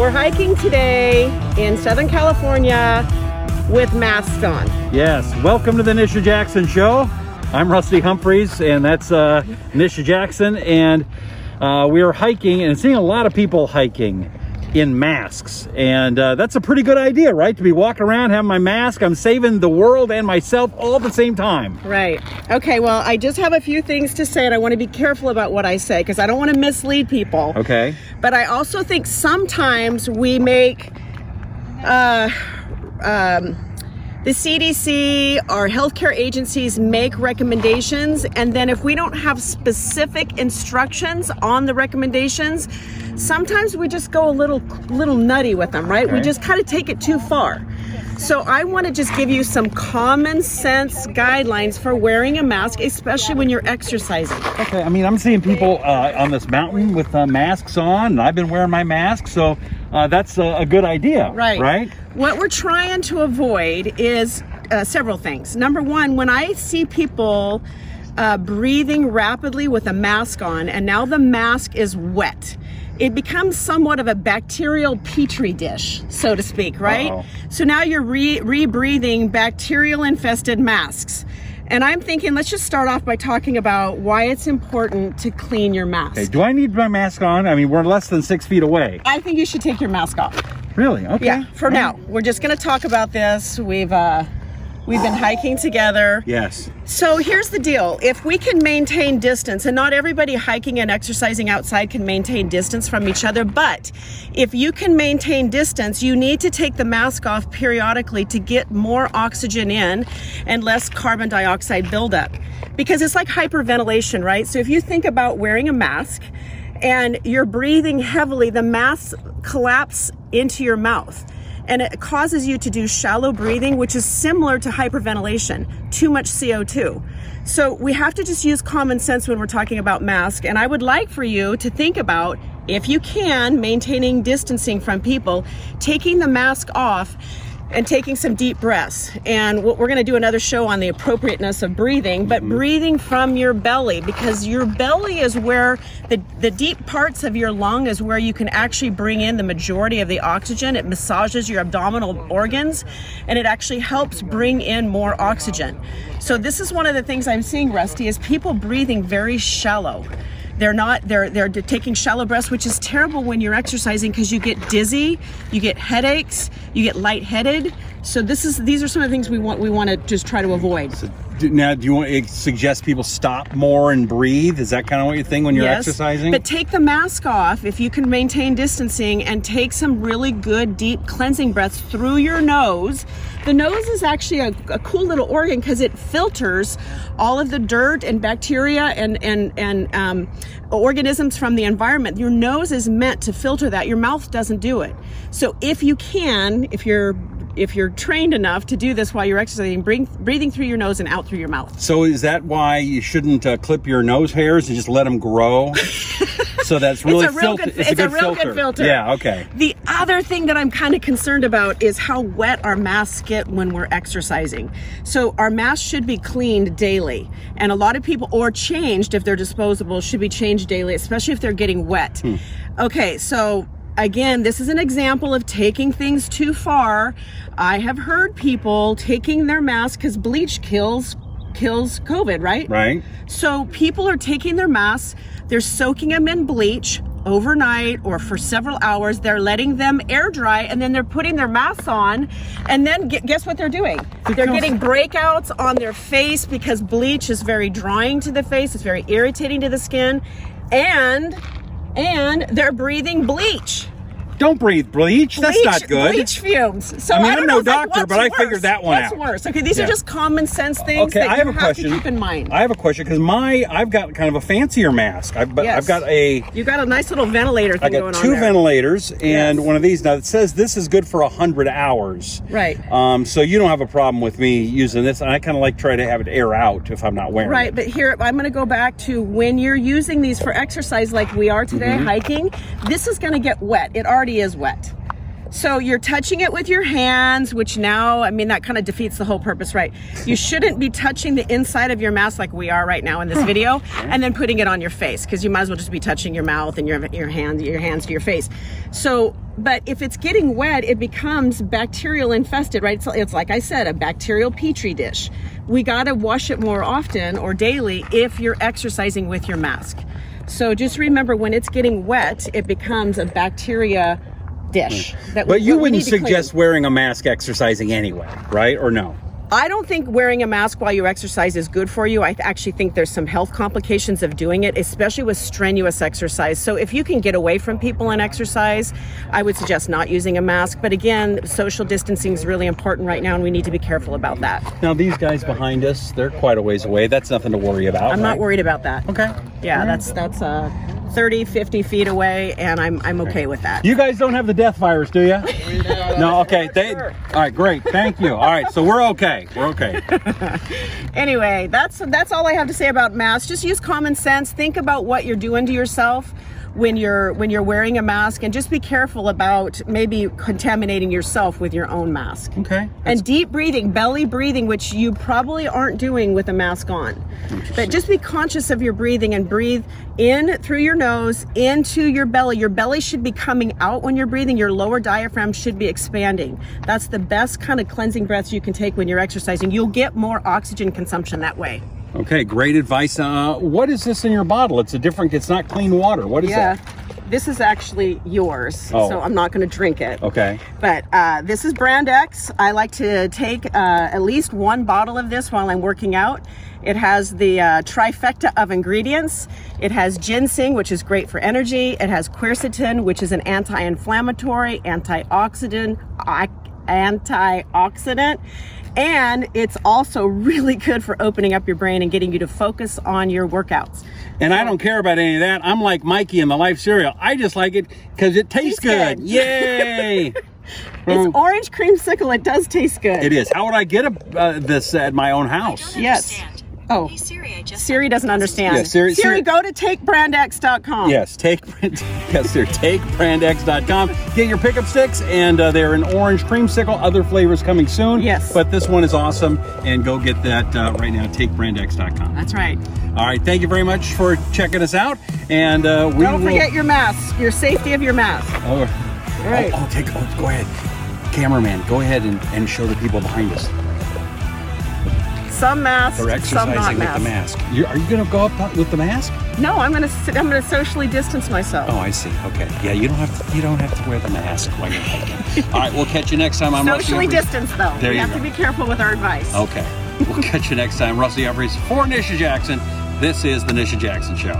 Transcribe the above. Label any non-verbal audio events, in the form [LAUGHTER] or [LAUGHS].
We're hiking today in Southern California with masks on. Yes, welcome to the Nisha Jackson Show. I'm Rusty Humphries, and that's uh, Nisha Jackson, and uh, we are hiking and seeing a lot of people hiking in masks, and uh, that's a pretty good idea, right? To be walking around having my mask, I'm saving the world and myself all at the same time. Right. Okay, well, I just have a few things to say, and I want to be careful about what I say because I don't want to mislead people. Okay. But I also think sometimes we make uh, um, the CDC, our healthcare agencies make recommendations, and then if we don't have specific instructions on the recommendations, sometimes we just go a little little nutty with them, right? We just kind of take it too far. So I want to just give you some common sense guidelines for wearing a mask, especially when you're exercising. Okay, I mean, I'm seeing people uh, on this mountain with uh, masks on, and I've been wearing my mask, so uh, that's a, a good idea. Right. Right? What we're trying to avoid is uh, several things. Number one, when I see people uh, breathing rapidly with a mask on, and now the mask is wet, it becomes somewhat of a bacterial petri dish, so to speak, right? Uh-oh. So now you're re- re-breathing bacterial infested masks. And I'm thinking, let's just start off by talking about why it's important to clean your mask. Okay, do I need my mask on? I mean, we're less than six feet away. I think you should take your mask off. Really? Okay. Yeah, for All now. right. We're just going to talk about this. We've uh we've been hiking together. Yes. So here's the deal. If we can maintain distance and not everybody hiking and exercising outside can maintain distance from each other, but if you can maintain distance, you need to take the mask off periodically to get more oxygen in and less carbon dioxide buildup. Because it's like hyperventilation, right? So if you think about wearing a mask and you're breathing heavily, the mask collapse into your mouth and it causes you to do shallow breathing, which is similar to hyperventilation, too much CO2. So we have to just use common sense when we're talking about mask. And I would like for you to think about, if you can, maintaining distancing from people, taking the mask off and taking some deep breaths. And what we're going to do another show on the appropriateness of breathing, but mm-hmm. breathing from your belly because your belly is where the the deep parts of your lung is where you can actually bring in the majority of the oxygen. It massages your abdominal organs and it actually helps bring in more oxygen. So this is one of the things I'm seeing Rusty is people breathing very shallow. They're not. They're they're taking shallow breaths, which is terrible when you're exercising because you get dizzy, you get headaches, you get lightheaded. So this is these are some of the things we want we want to just try to avoid. Do, now, do you want to suggest people stop more and breathe? Is that kind of what you think when you're Yes, exercising? But take the mask off if you can maintain distancing and take some really good deep cleansing breaths through your nose. The nose is actually a, a cool little organ because it filters all of the dirt and bacteria and and and um, organisms from the environment. Your nose is meant to filter that. Your mouth doesn't do it. So if you can, if you're if you're trained enough to do this while you're exercising, bring, breathing through your nose and out through your mouth. so is that why you shouldn't uh, clip your nose hairs and just let them grow? [LAUGHS] so that's really it's a real filter- good, it's a, real filter. good filter. Yeah. Okay. The other thing that I'm kind of concerned about is how wet our masks get when we're exercising. So our masks should be cleaned daily, and a lot of people or changed if they're disposable should be changed daily, especially if they're getting wet. Okay, so again, this is an example of taking things too far. I have heard people taking their mask because bleach kills kills COVID, right? Right. So people are taking their masks, they're soaking them in bleach overnight or for several hours. They're letting them air dry and then they're putting their masks on. And then guess what they're doing? They're getting breakouts on their face because bleach is very drying to the face, it's very irritating to the skin. And and they're breathing bleach. Don't breathe bleach. That's not good. Bleach fumes. So I mean, don't I'm no like, doctor, what's but I figured that one what's out. worse? Okay, these are just common sense things Okay, that I you have a have question. to keep in mind. I have a question because my I've got kind of a fancier mask. I've, but Yes. I've got a you got a nice little ventilator thing I going got on two ventilators and Yes. one of these. Now it says this is good for hundred hours. Right. Um, so you don't have a problem with me using this, and I kind of like try to have it air out if I'm not wearing it. Right, it. but here I'm going to go back to when you're using these for exercise like we are today Mm-hmm. hiking, this is going to get wet. It already is wet. So you're touching it with your hands, which now, I mean, that kind of defeats the whole purpose, right? You shouldn't be touching the inside of your mask like we are right now in this video, and then putting it on your face because you might as well just be touching your mouth and your your hand, your hands to your face. So, but if it's getting wet, it becomes bacterial infested, right? It's, it's like I said, a bacterial petri dish. We got to wash it more often or daily if you're exercising with your mask. So just remember when it's getting wet, it becomes a bacteria dish. That we- But you wouldn't suggest wearing a mask exercising anyway, right? Or no? I don't think wearing a mask while you exercise is good for you. I th- actually think there's some health complications of doing it, especially with strenuous exercise. So if you can get away from people and exercise, I would suggest not using a mask. But again, social distancing is really important right now, and we need to be careful about that. Now these guys behind us, they're quite a ways away. That's nothing to worry about. I'm not worried about that. Okay. Yeah, that's that's uh, 30, 50 feet away, and I'm I'm okay with that. You guys don't have the death virus, do you? [LAUGHS] No. Okay. They, all right. Great. Thank you. All right. So we're okay. We're okay. [LAUGHS] anyway, that's that's all I have to say about masks. Just use common sense. Think about what you're doing to yourself when you're when you're wearing a mask, and just be careful about maybe contaminating yourself with your own mask. Okay. And deep breathing, belly breathing, which you probably aren't doing with a mask on. But just be conscious of your breathing and breathe in through your nose into your belly. Your belly should be coming out when you're breathing. Your lower diaphragm should be expanding. That's the best kind of cleansing breaths you can take when you're exercising. You'll get more oxygen consumption that way. Okay. Great advice. Uh, what is this in your bottle? It's a different. It's not clean water. What is Yeah. that? This is actually yours, Oh. so I'm not going to drink it. Okay. But uh, this is Brand X. I like to take uh, at least one bottle of this while I'm working out. It has the uh, trifecta of ingredients. It has ginseng, which is great for energy. It has quercetin, which is an anti-inflammatory, antioxidant, antioxidant. And it's also really good for opening up your brain and getting you to focus on your workouts. And I don't care about any of that. I'm like Mikey in the Life cereal. I just like it because it tastes Tastes good. good. Yay! [LAUGHS] It's orange creamsicle. It does taste good. it is. How would I get a, uh, this at my own house? Yes. Understand. Oh. Hey Siri, I just Siri doesn't understand. Yeah, Siri- Siri- go to takebrandx.com. Yes, take [LAUGHS] yes, sir. TakeBrandX.com. Get your pickup sticks, and uh, they're an orange creamsicle. Other flavors coming soon. Yes. but this one is awesome, and go get that uh, right now. TakeBrandX.com. That's right. All right, thank you very much for checking us out, and uh, we Don't will. forget your mask, your safety of your mask. Oh, All right. oh, oh, take. Oh, go ahead, cameraman. Go ahead and, and show the people behind us. Some masks, They're some exercising not with masks. the mask. you are you going to go up with the mask? No, I'm gonna sit, I'm gonna socially distance myself. Oh, I see. Okay. Yeah, you don't have to. You don't have to wear the mask while you're hiking. [LAUGHS] All right, we'll catch you next time. I'm socially Humphries. distance though. There we you have go. to be careful with our advice. Okay. We'll [LAUGHS] catch you next time. Rusty Humphries for Nisha Jackson. This is the Nisha Jackson Show.